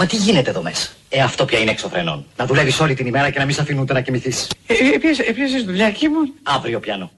Μα τι γίνεται εδώ μέσα; Ε, αυτό πια είναι εξωφρενών. Να δουλεύεις όλη την ημέρα και να μην σε αφήνουν ούτε να κοιμηθείς. Ε, έπιασε δουλειά εκεί μου. Αύριο πιάνω.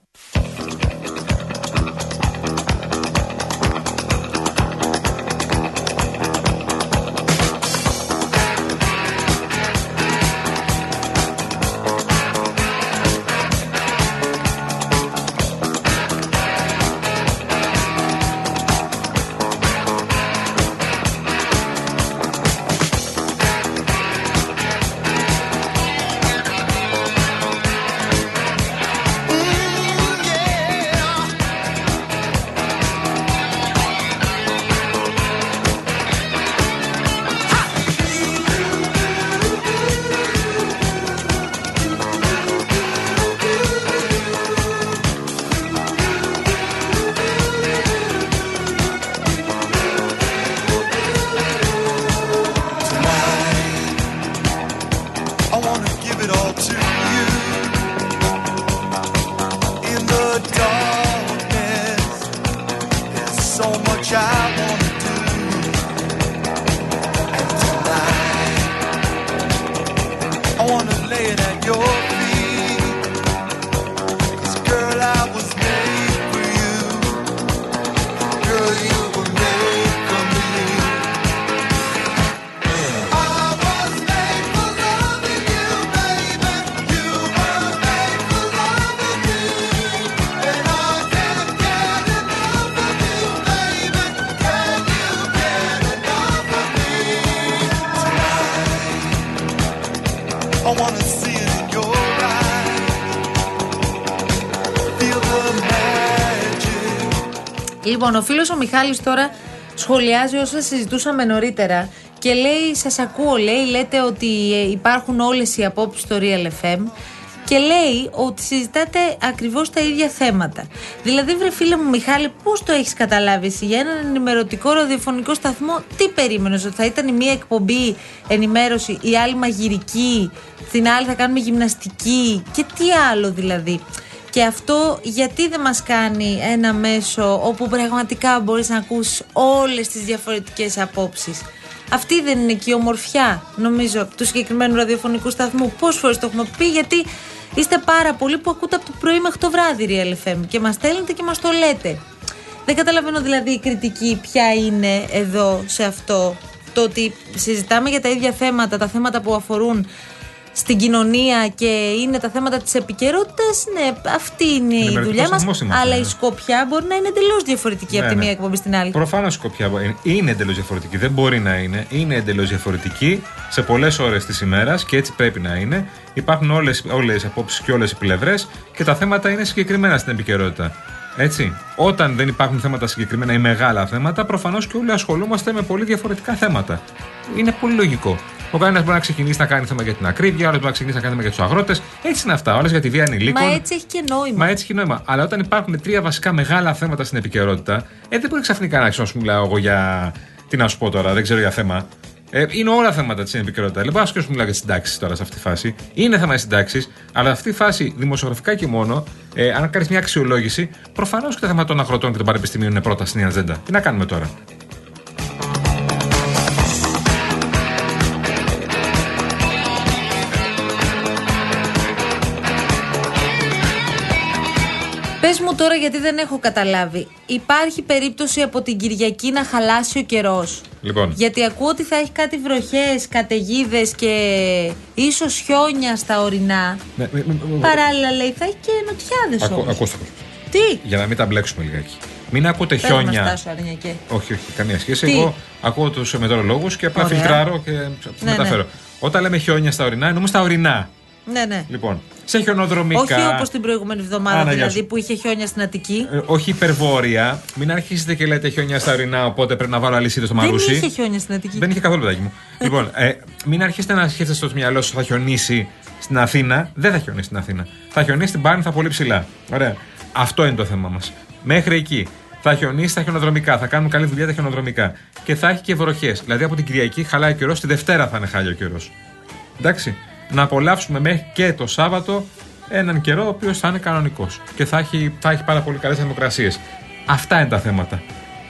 you. Λοιπόν, ο φίλος ο Μιχάλης τώρα σχολιάζει όσα συζητούσαμε νωρίτερα και λέει: Σας ακούω, λέει, λέτε ότι ε, υπάρχουν όλες οι απόψεις στο Real FM και λέει ότι συζητάτε ακριβώς τα ίδια θέματα. Δηλαδή, βρε φίλε μου Μιχάλη, πώς το έχεις καταλάβει εσύ; Για έναν ενημερωτικό ραδιοφωνικό σταθμό, τι περίμενες, ότι θα ήταν η μία εκπομπή ενημέρωση, η άλλη μαγειρική, την άλλη θα κάνουμε γυμναστική και τι άλλο δηλαδή; Και αυτό γιατί δεν μας κάνει ένα μέσο όπου πραγματικά μπορείς να ακούσεις όλες τις διαφορετικές απόψεις. Αυτή δεν είναι και η ομορφιά, νομίζω, του συγκεκριμένου ραδιοφωνικού σταθμού. Πόσες φορές το έχουμε πει, γιατί είστε πάρα πολλοί που ακούτε από το πρωί μέχρι το βράδυ Real FM και μας στέλνετε και μας το λέτε. Δεν καταλαβαίνω δηλαδή η κριτική ποια είναι εδώ σε αυτό. Το ότι συζητάμε για τα ίδια θέματα, τα θέματα που αφορούν στην κοινωνία και είναι τα θέματα της επικαιρότητας, ναι, αυτή είναι η δουλειά μας. Αλλά η ναι. σκοπιά μπορεί να είναι εντελώς διαφορετική από τη ναι, μία ναι. εκπομπή στην άλλη. Προφανώς η σκοπιά είναι εντελώς διαφορετική. Δεν μπορεί να είναι. Είναι εντελώς διαφορετική σε πολλές ώρες της ημέρας και έτσι πρέπει να είναι. Υπάρχουν όλες οι απόψεις και όλες οι πλευρές και τα θέματα είναι συγκεκριμένα στην επικαιρότητα. Έτσι. Όταν δεν υπάρχουν θέματα συγκεκριμένα ή μεγάλα θέματα, προφανώς και όλοι ασχολούμαστε με πολύ διαφορετικά θέματα. Είναι πολύ λογικό. Ο καθένας μπορεί να ξεκινήσει να κάνει θέμα για την ακρίβεια, ο άλλος μπορεί να ξεκινήσει να κάνει θέμα για τους αγρότες. Έτσι είναι αυτά. Ο για τη βία ανηλίκων. Μα έτσι έχει και νόημα. Μα έτσι έχει νόημα. Αλλά όταν υπάρχουν τρία βασικά μεγάλα θέματα στην επικαιρότητα, ε, δεν μπορεί ξαφνικά να αρχίσω να σου μιλάω εγώ για. Τι να σου πω τώρα, δεν ξέρω για θέμα. Ε, είναι όλα θέματα της επικαιρότητα. Λοιπόν, ας και μιλάω για συντάξεις τώρα σε αυτή τη φάση. Είναι θέμα συντάξεις, αλλά αυτή τη φάση δημοσιογραφικά και μόνο, ε, αν κάνεις μια αξιολόγηση, προφανώς και τα θέματα των αγροτών και των πανεπιστημίων είναι πρώτα στην ατζέντα. Τι να κάνουμε τώρα; Τώρα γιατί δεν έχω καταλάβει. Υπάρχει περίπτωση από την Κυριακή να χαλάσει ο καιρός. Λοιπόν. Γιατί ακούω ότι θα έχει κάτι βροχές, καταιγίδες και ίσως χιόνια στα ορεινά. Ναι, Παράλληλα λέει θα έχει και νοτιάδε όμως. Ακούστε. Τι; Για να μην τα μπλέξουμε λιγάκι. Μην ακούτε Πέρα χιόνια. όχι, όχι, καμία σχέση. Τι; Εγώ ακούω τους μετεωρολόγου και απλά φιλτράρω και ναι, μεταφέρω. Ναι. Όταν λέμε χιόνια στα ορεινά, εννοούμε στα ορεινά. Ναι, ναι. Λοιπόν, σε χιονοδρομικά. Όχι όπως την προηγούμενη εβδομάδα, δηλαδή που είχε χιόνια στην Αττική. Ε, όχι υπερβόρεια. Μην αρχίσετε και λέτε χιόνια στα ορεινά, οπότε πρέπει να βάλω αλυσίδες στο μαρούσι. Δεν είχε χιόνια στην Αττική. Δεν είχε καθόλου παιδάκι μου. λοιπόν, ε, μην αρχίσετε να σκέφτεστε στο μυαλό σας θα χιονίσει στην Αθήνα. Δεν θα χιονίσει στην Αθήνα. Θα χιονίσει στην Πάρνηθα πολύ ψηλά. Ωραία. Αυτό είναι το θέμα μας. Μέχρι εκεί. Θα χιονίσει στα χιονοδρομικά. Θα κάνουν καλή δουλειά τα χιονοδρομικά. Και θα έχει και βροχές. Δηλαδή από την Κυριακή χαλάει καιρός, τη Δευτέρα θα είναι χάλιο καιρός. Εντάξει να απολαύσουμε μέχρι και το Σάββατο έναν καιρό ο οποίος θα είναι κανονικός και θα έχει, θα έχει πάρα πολύ καλές θερμοκρασίες. Αυτά είναι τα θέματα.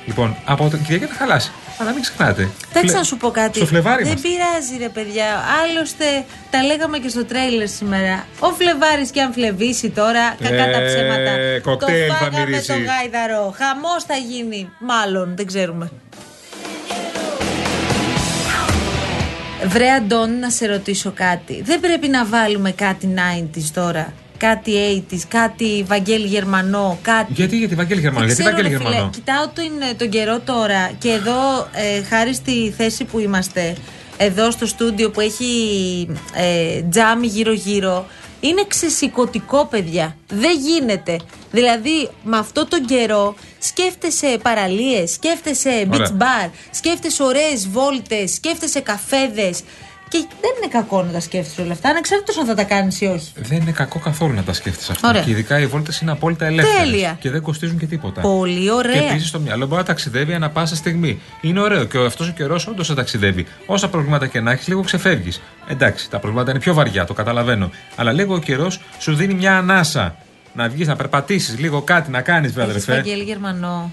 Λοιπόν, από την Κυριακή θα χαλάσει; Αλλά μην ξεχνάτε. Εντάξει Φλε- να σου πω κάτι. Στο Φλεβάρι Δεν είμαστε. πειράζει ρε παιδιά. Άλλωστε τα λέγαμε και στο τρέιλερ σήμερα. Ο Φλεβάρης και αν φλεβήσει τώρα, κακά τα Ε, ψέματα. κοκτέιλ το θα φάγαμε μυρίσει. το γάιδαρο. Χαμός θα γίνει. Μάλλον, δεν ξέρουμε. Βρε Αντώνη να σε ρωτήσω κάτι. Δεν πρέπει να βάλουμε κάτι 90s τώρα. Κάτι 80s, κάτι Βαγγέλη Γερμανό, κάτι. Γιατί, γιατί Βαγγέλη Γερμανό, Δεν γιατί ξέρω, Βαγγέλη ρε φίλε, Γερμανό; κοιτάω τον, τον καιρό τώρα και εδώ, ε, χάρη στη θέση που είμαστε, εδώ στο στούντιο που έχει ε, τζάμι γύρω-γύρω, είναι ξεσηκωτικό, παιδιά. Δεν γίνεται. Δηλαδή, με αυτό τον καιρό σκέφτεσαι παραλίες, σκέφτεσαι Ωραία. beach bar, σκέφτεσαι ωραίες βόλτες, σκέφτεσαι καφέδες. Και δεν είναι κακό να τα σκέφτεσαι όλα αυτά, ανεξάρτητος αν θα τα κάνεις ή όχι. Δεν είναι κακό καθόλου να τα σκέφτεσαι αυτά. Ωραία. Και ειδικά οι βόλτες είναι απόλυτα ελεύθερες. Τέλεια. Και δεν κοστίζουν και τίποτα. Πολύ ωραία. Και επίσης το μυαλό μπορεί να ταξιδεύει ανα πάσα στιγμή. Είναι ωραίο και αυτός ο καιρός όντως θα ταξιδεύει. Όσα προβλήματα και να έχεις, λίγο ξεφεύγεις. Εντάξει, τα προβλήματα είναι πιο βαριά, το καταλαβαίνω. Αλλά λίγο ο καιρός σου δίνει μια ανάσα. Να βγεις, να περπατήσεις λίγο κάτι, να κάνεις, βέβαια, Έχεις αδερφέ. Βαγγέλη Γερμανό.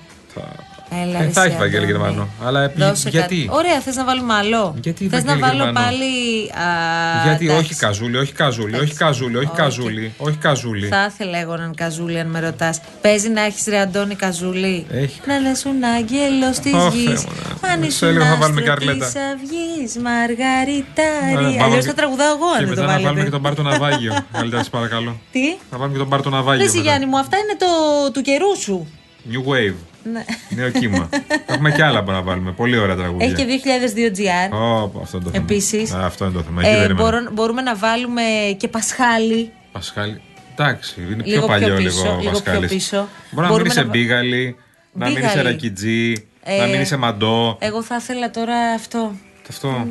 Θα- Έλα, Ε, ρε θα εσύ, έχει Βαγγέλη Αντώνη. Γερμανό. Αλλά επί- Δώσε γιατί; κάτι. Ωραία, θες να βάλουμε άλλο; Γιατί Θες να Βαγγέλη βάλω Γερμανό; πάλι. Α, Γιατί εντάξει. όχι καζούλι, όχι καζούλι, όχι καζούλι, όχι Όχι. καζούλι, όχι καζούλι. Θα ήθελα εγώ έναν καζούλι, αν με ρωτάς. Παίζει να έχεις ρε Αντώνη καζούλι. Έχει. Να λε un άγγελος της Ω, γης. Θεέ μου, ναι. Αν Σε ήσουν λίγο θα βάλουμε άστρο Καρλέτα. της αυγής, Ναι, Μαργαριτάρι. πάμε Αλλιώς και- θα τραγουδάω εγώ, Και αν δεν μετά το να βάλουμε βάλετε. και τον Πάρτο Ναυάγιο. Καλύτερα, σας παρακαλώ. Τι; Να βάλουμε και τον Πάρτο Ναυάγιο. Ρε εσύ, μετά. Γιάννη μου, αυτά είναι το του καιρού σου. New Wave. Ναι. Νέο κύμα. Έχουμε και άλλα που να βάλουμε. Πολύ ωραία τραγούδια. Έχει και 2002 GR. Ω, αυτό είναι το θέμα. Επίσης. Α, αυτό είναι το θέμα. Εκεί Ε, περίμενα. μπορώ- μπορούμε να βάλουμε και Πασχάλη. Πασχάλη. Εντάξει, είναι πιο Λίγο πιο παλιό πίσω, λίγο ο λίγο πιο Πασχάλης. πίσω. Μπορεί να Μπορούμε μείνει σε να βα- μπίγαλι, να μείνει σε Μπίγαλι. ρακιτζή, να Ε, μείνει σε μαντό. Εγώ θα ήθελα τώρα αυτό. Αυτό.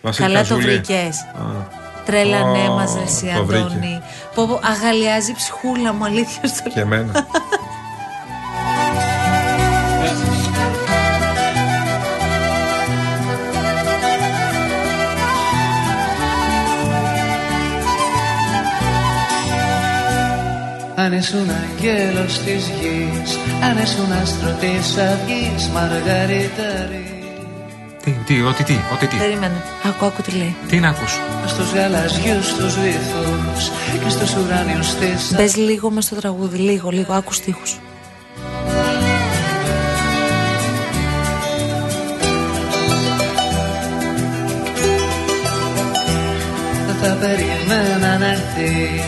Βασίλη Καλά το Καζούλη. βρήκες. Α. Τρέλα ναι, Ω, μα ρε εσύ, το βρήκε. Αντώνη. Πω, πω, αγαλιάζει η ψυχούλα μου, αλήθεια στο Και εμένα. Ήσουν αγγέλος της γης Αν ήσουν άστρο της αυγής Μαργαριτάρι τι, τι, ό,τι τι, ό,τι τι. Περίμενε. Άκου, άκου τι λέει. Τι να ακούς. Στους γαλαζιούς τους βυθούς Και στους ουράνιους της Μπε λίγο μες στο τραγούδι, λίγο, λίγο. Άκου στίχους.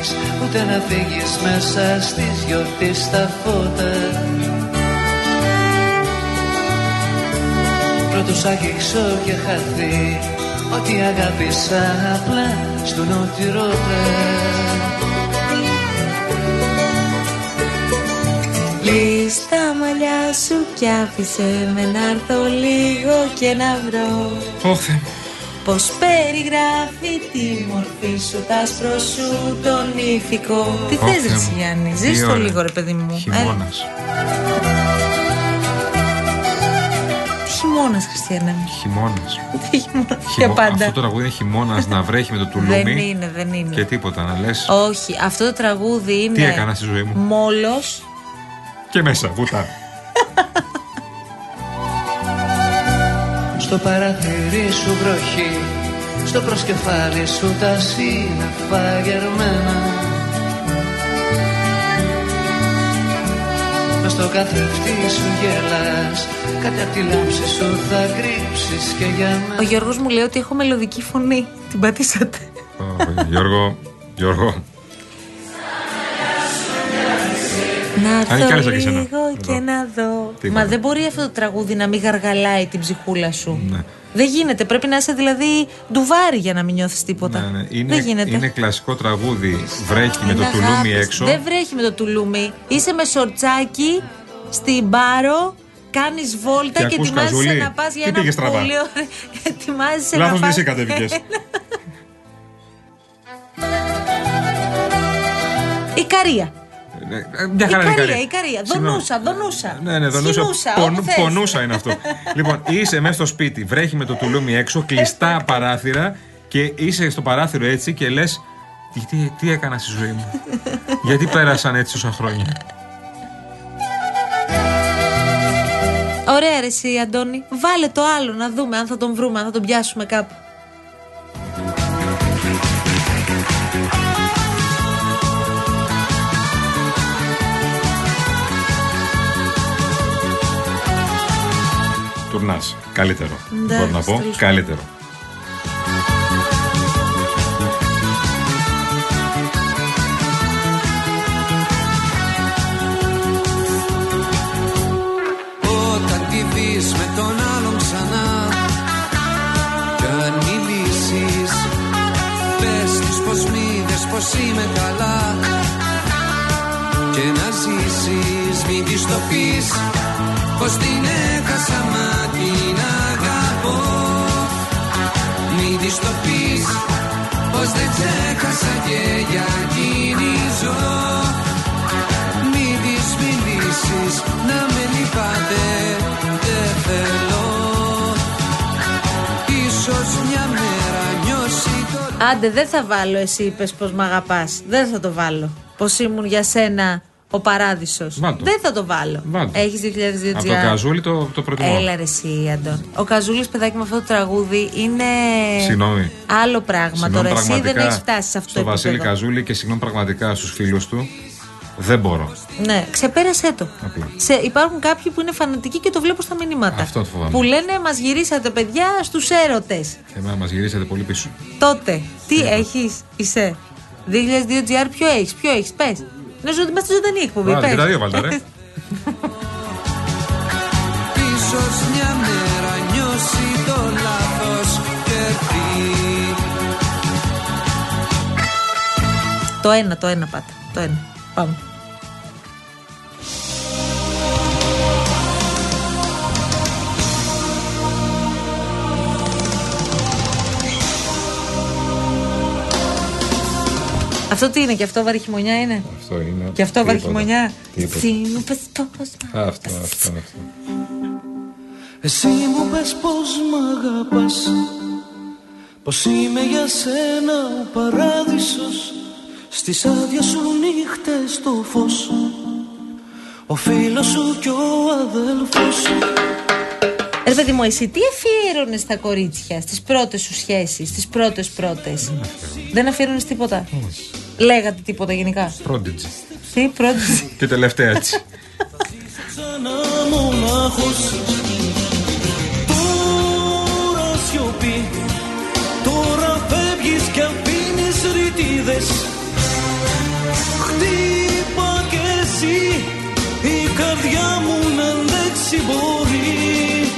Έρθεις Ούτε να φύγεις μέσα στις γιορτής τα φώτα. Πρώτος αγγίξω και χαθεί Ότι αγάπησα απλά στον οτιρώτα Λύς τα μαλλιά σου κι άφησε με να έρθω λίγο και να βρω. Ω, Θεέ μου. Πως περιγράφει τη μορφή σου, τα άσπρο σου, τον ηθικό Τι Ω, θες Θεέ ρε μου. εσύ, Γιάννη, Τι ζεις το ωραία. λίγο ρε παιδί μου Χειμώνας. Τι χειμώνας Χριστιανέ μου Χειμώνας. Τι χειμώνας Χειμώ- Για πάντα Αυτό το τραγούδι είναι χειμώνας να βρέχει με το τουλούμι. Δεν είναι, δεν είναι Και τίποτα να λες. Όχι, αυτό το τραγούδι είναι Τι έκανα στη ζωή μου; Μόλος Και μέσα, βούτα. Στο παραθύρι σου βροχή Στο προσκεφάλι σου τα σύννεφα γερμένα. Μες στο καθρεφτί σου γελάς Κάτι απ' τη λάμψη σου θα κρύψεις και για μένα. Ο Γιώργος μου λέει ότι έχω μελωδική φωνή. Την πατήσατε. Ω, Γιώργο, Γιώργο. Να Αν και άλλες δω σαν και εσένα. λίγο Εδώ. και να δω Τίποτα. Μα δεν μπορεί αυτό το τραγούδι να μην γαργαλάει την ψυχούλα σου Ναι. Δεν γίνεται, πρέπει να είσαι δηλαδή ντουβάρι για να μην νιώθεις τίποτα Ναι, ναι. Είναι, Δεν γίνεται είναι κλασικό τραγούδι. Βρέχει με το Είναι τουλούμι αγάπης. έξω. Δεν βρέχει με το τουλούμι. Είσαι με σορτσάκι στην μπάρο, κάνεις βόλτα Και και, ακούς ετοιμάζεσαι καζούλι. να πας για Τι ένα πήγες στραβά; πολύ ωραίο. Ετοιμάζεσαι να Λάθος πας... μισή κατέβηκες. Ικαρία. Ε, Μια χαρά είναι η Ικαρία, Ικαρία. Ικαρία. Συγγνώμη. Δονούσα, δονούσα. Ναι, ναι, δονούσα. Χυμούσα, Πον- όπου θες. πονούσα είναι αυτό. λοιπόν, είσαι μέσα στο σπίτι, βρέχει με το τουλούμι έξω, κλειστά παράθυρα και είσαι στο παράθυρο έτσι και λες. Τι, τι, τι έκανα στη ζωή μου; Γιατί πέρασαν έτσι τόσα χρόνια; Ωραία, ρε, εσύ, Αντώνη. Βάλε το άλλο να δούμε αν θα τον βρούμε, αν θα τον πιάσουμε κάπου. Τουρνάς. Καλύτερο. Εντάξει, Μπορώ να πω. τέλος Καλύτερο. Όταν τη δεις με τον άλλον ξανά Κι αν μιλήσεις Πες τους πως μη δες πως είμαι καλά Και να ζήσεις μην της το πεις Πως την Μην της το πεις Πως δεν ξέχασα και για εκείνη ζω μην της μιλήσεις να με λυπάτε δεν θέλω Ίσως μια μέρα νιώσει το Άντε, δεν θα βάλω εσύ είπες πως μ' αγαπάς. Δεν θα το βάλω. Πως ήμουν για σένα ο παράδεισος. Βάλ' το. Δεν θα το βάλω. Βάλ' το. Έχεις 2002 Από το καζούλι το, το προτιμώ. Έλα ρε εσύ, Αντών. Ο Καζούλης, παιδάκι, με αυτό το τραγούδι είναι. Συγγνώμη. Άλλο πράγμα Συγγνώμη τώρα. Εσύ δεν πραγματικά έχεις φτάσει σε αυτό στο το Βασίλη επίπεδο. Καζούλη και συγγνώμη πραγματικά στους φίλους του. Δεν μπορώ. Ναι, ξεπέρασέ το. Απλά. Σε, υπάρχουν κάποιοι που είναι φανατικοί και το βλέπω στα μηνύματα. Αυτό το φοβάμαι. Που λένε μας γυρίσατε παιδιά στους έρωτες. Εμένα μας γυρίσατε πολύ πίσω. Τότε, τι έχεις, είσαι; 2002 GR, ποιο έχεις, ποιο έχεις, πες. Νομίζω ότι είμαστε ζωντανή εκπομπή. Βάλτε πες. και τα δύο, βάλτε, ρε. Ίσως μια μέρα νιώσει το λάθος και πει το ένα, το ένα πάτε. Το ένα. Πάμε. Αυτό τι είναι, και αυτό βαρύ χειμωνιά είναι; Αυτό είναι. Και αυτό βαρύ Τίποτα. χειμωνιά. Τίποτα. Εσύ μου πες πώς μ' Αυτό, αυτό, αυτό. Εσύ μου πες πως μ' αγαπάς Πως είμαι για σένα ο παράδεισος Στις άδειες σου νύχτες το φως Ο φίλος σου κι ο αδέλφος Ρε παιδί μου, εσύ τι αφιέρωνες στα κορίτσια, στις πρώτες σου σχέσεις, στις πρώτες πρώτες; Δεν αφιέρωνες τίποτα; Λέγατε τίποτα γενικά. Prodigy. Τι, πρώτη. Και τελευταία έτσι. Ξανά μονάχος Τώρα σιωπή Τώρα φεύγεις κι αφήνεις ρητίδες Χτύπα κι εσύ Η καρδιά μου να αντέξει μπορεί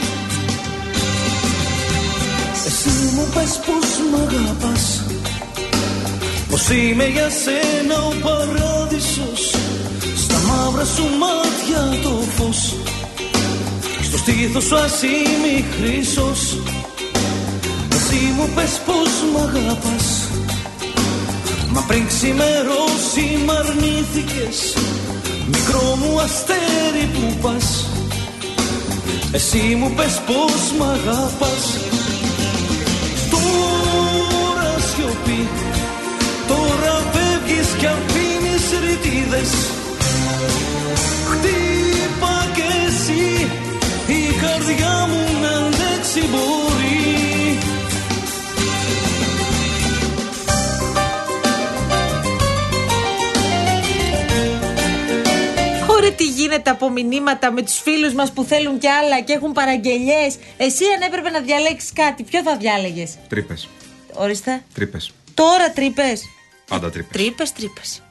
Εσύ μου πες πως μ' αγαπάς Πως είμαι για σένα ο παράδεισος Στα μαύρα σου μάτια το φως. Στο στήθος σου ας είμαι χρυσός. Εσύ μου πες πως μ' αγαπάς. Μα πριν ξημερώσει μ' αρνήθηκες. Μικρό μου αστέρι που πας. Εσύ μου πες πως μ' αγαπάς φεύγεις κι αφήνεις ρητίδες Χτύπα κι εσύ Η καρδιά μου να αντέξει μπορεί Ωραία, τι γίνεται από μηνύματα με τους φίλους μας που θέλουν κι άλλα και έχουν παραγγελίε. Εσύ αν έπρεπε να διαλέξεις κάτι, ποιο θα διάλεγες; Τρύπες. Ορίστε. Τρύπες. Τώρα τρύπες. Πάντα τρύπε. Τρύπε, τρύπε. Αν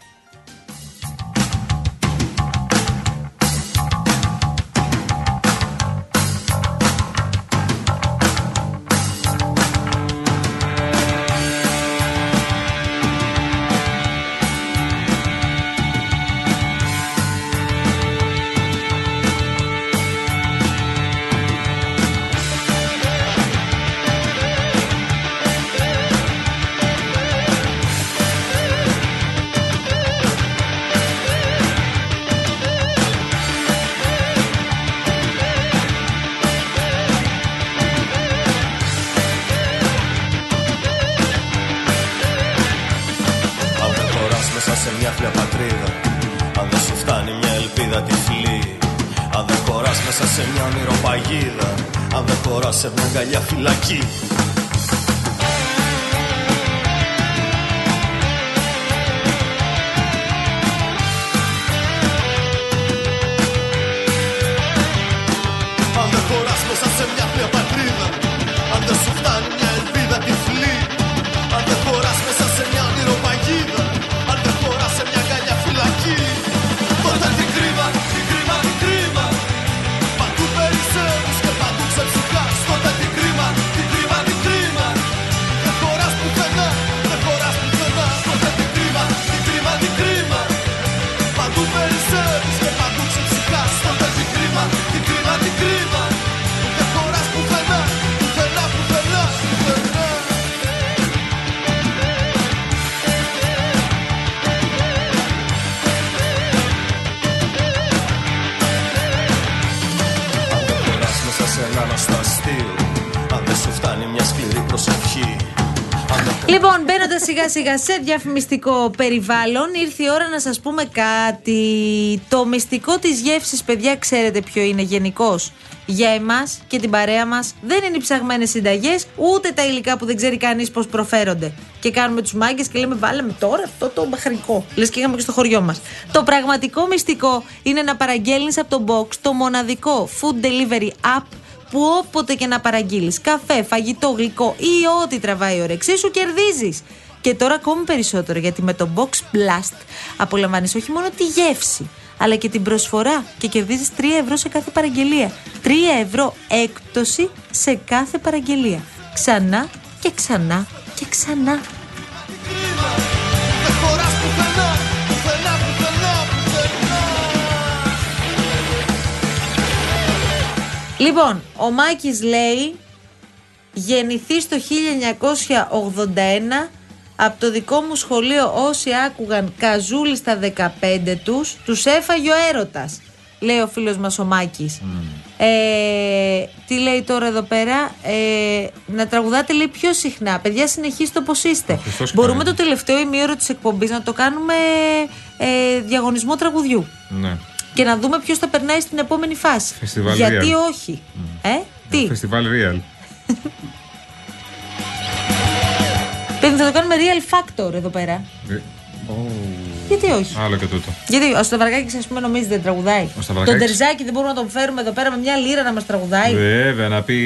σιγά σιγά σε διαφημιστικό περιβάλλον, ήρθε η ώρα να σας πούμε κάτι. Το μυστικό της γεύσης, παιδιά, ξέρετε ποιο είναι γενικώς; Για εμάς και την παρέα μας δεν είναι οι ψαγμένες συνταγές, ούτε τα υλικά που δεν ξέρει κανείς πώς προφέρονται. Και κάνουμε τους μάγκες και λέμε, βάλαμε τώρα αυτό το μπαχρικό. Λες και είχαμε και στο χωριό μας. Το πραγματικό μυστικό είναι να παραγγέλνεις από το box το μοναδικό food delivery app που όποτε και να παραγγείλεις καφέ, φαγητό, γλυκό ή ό,τι τραβάει η όρεξή σου κερδίζεις. Και τώρα ακόμη περισσότερο γιατί με το Box Blast απολαμβάνεις όχι μόνο τη γεύση αλλά και την προσφορά και κερδίζεις 3 ευρώ σε κάθε παραγγελία. 3 ευρώ έκπτωση σε κάθε παραγγελία. Ξανά και ξανά και ξανά. Δεν χωράς πουθενά, πουθενά, πουθενά, πουθενά Λοιπόν, ο Μάκης λέει γεννηθείς στο 1981 από το δικό μου σχολείο όσοι άκουγαν καζούλη στα 15 τους τους έφαγε ο έρωτας λέει ο φίλος μας ο Μάκης ε, τι λέει τώρα εδώ πέρα ε, να τραγουδάτε λέει πιο συχνά παιδιά συνεχίστε όπως είστε Χριστός μπορούμε κάνει. το τελευταίο ημίωρο της εκπομπής να το κάνουμε ε, διαγωνισμό τραγουδιού Ναι. και να δούμε ποιος θα περνάει στην επόμενη φάση. Φεστιβάλ Γιατί Real. όχι. Ε, τι; Φεστιβάλ Real. Παιδί, θα το κάνουμε real factor εδώ πέρα. Ε, ω, Γιατί όχι; Άλλο και τούτο. Γιατί ο Σταυρακάκης, ας πούμε, νομίζει δεν τραγουδάει. Ο Σταυρακάκης- Τον Τερζάκη δεν μπορούμε να τον φέρουμε εδώ πέρα με μια λίρα να μας τραγουδάει. Βέβαια, να πει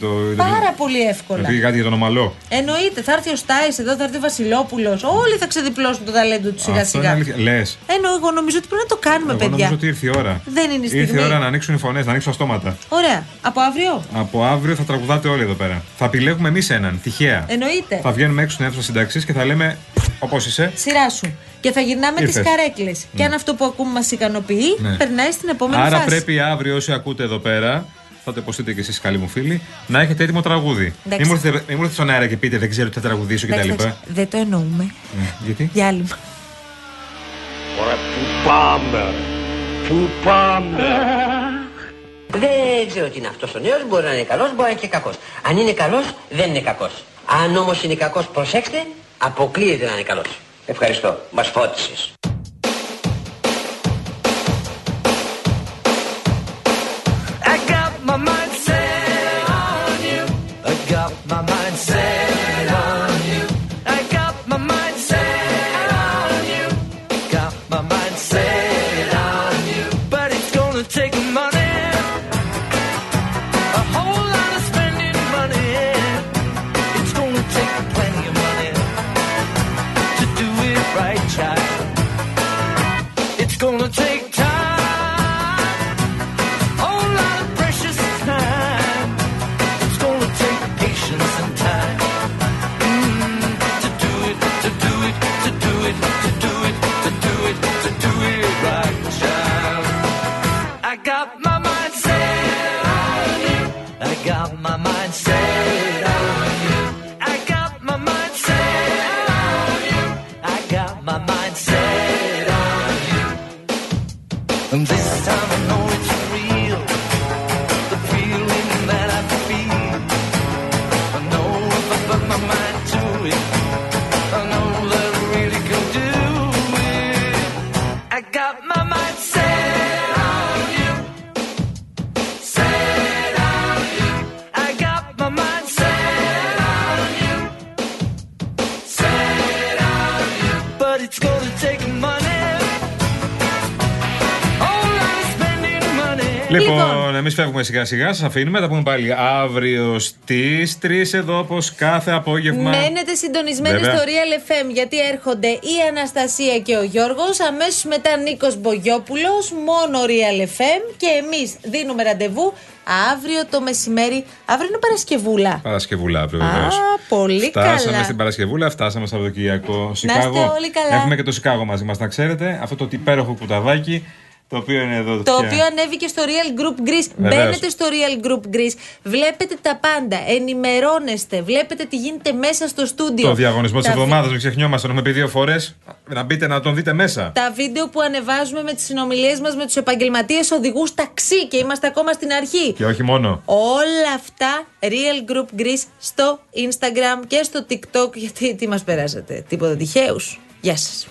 το. Πάρα πολύ Να εύκολα. πει κάτι για τον ομαλό. Εννοείται, θα έρθει ο Στάις εδώ, θα έρθει ο Βασιλόπουλος. Όλοι θα ξεδιπλώσουν το ταλέντο τους σιγά Αυτό είναι σιγά. αλήθεια. Λες. Ενώ εγώ νομίζω ότι πρέπει να το κάνουμε, Εγώ παιδιά. νομίζω ότι ήρθε η ώρα. Δεν είναι η Ήρθε η στιγμή. ώρα να ανοίξουν οι φωνές, να ανοίξουν τα στόματα. Ωραία. Από αύριο; Από αύριο θα τραγουδάτε όλοι εδώ πέρα. Θα επιλέγουμε εμείς έναν, τυχαία. Εννοείται. Θα βγαίνουμε έξω στην αίθουσα σύνταξη και θα λέμε όπως είσαι. Σειρά σου. Και θα γυρνάμε τις Ήρθες. καρέκλες. Και αν αυτό που ακούμε μας ικανοποιεί, Ναι. περνάει στην επόμενη Άρα φάση. πρέπει αύριο όσοι ακούτε εδώ πέρα, θα το υποστείτε και εσείς καλοί μου φίλοι, να έχετε έτοιμο τραγούδι. Εντάξει. Μην μου έρθετε- μην μου έρθετε στον αέρα και πείτε δεν ξέρω τι θα τραγουδήσω κτλ. Εντάξει, εντάξει. Δεν το εννοούμε. Ναι, Γιατί; Διάλειμμα. Τώρα πού πάμε, πού πάμε. Δεν ξέρω τι είναι αυτός ο νέος. Μπορεί να είναι καλός, μπορεί να είναι και κακός. Αν είναι καλός, δεν είναι κακός. Αν όμως είναι κακός, προσέξτε, αποκλείεται να είναι καλός. Ευχαριστώ. Μας φώτισες. Λοιπόν, Λοιπόν. εμείς φεύγουμε σιγά σιγά, σας αφήνουμε. Θα πούμε πάλι αύριο στις 3 εδώ, όπως κάθε απόγευμα. Μένετε συντονισμένοι Βέβαια. στο Real FM γιατί έρχονται η Αναστασία και ο Γιώργος Αμέσως μετά Νίκος Μπογιόπουλος Μόνο Real FM Και εμείς δίνουμε ραντεβού αύριο το μεσημέρι. Αύριο είναι Παρασκευούλα. Παρασκευούλα αύριο, Α, βεβαίω. πολύ Φτάσαμε καλά. στην Παρασκευούλα, φτάσαμε στο Σαββατοκύριακο. Σικάγο. όλοι καλά. Έχουμε και το Σικάγο μαζί μας, να ξέρετε. Αυτό το υπέροχο κουταβάκι, το οποίο είναι εδώ. Το πια. οποίο ανέβηκε στο Real Group Greece. Βεβαίως. Μπαίνετε στο Real Group Greece, βλέπετε τα πάντα, ενημερώνεστε, βλέπετε τι γίνεται μέσα στο στούντιο. Το διαγωνισμό της Τα εβδομάδας, μην ξεχνιόμαστε, τον έχουμε πει δύο φορές. Να μπείτε να τον δείτε μέσα. τα βίντεο που ανεβάζουμε με τις συνομιλίες μας με τους επαγγελματίες οδηγούς ταξί και είμαστε ακόμα στην αρχή. Και όχι μόνο. Όλα αυτά Real Group Greece στο Instagram και στο TikTok γιατί τι μας περάσατε, τίποτα τυχαίους. Γεια σας.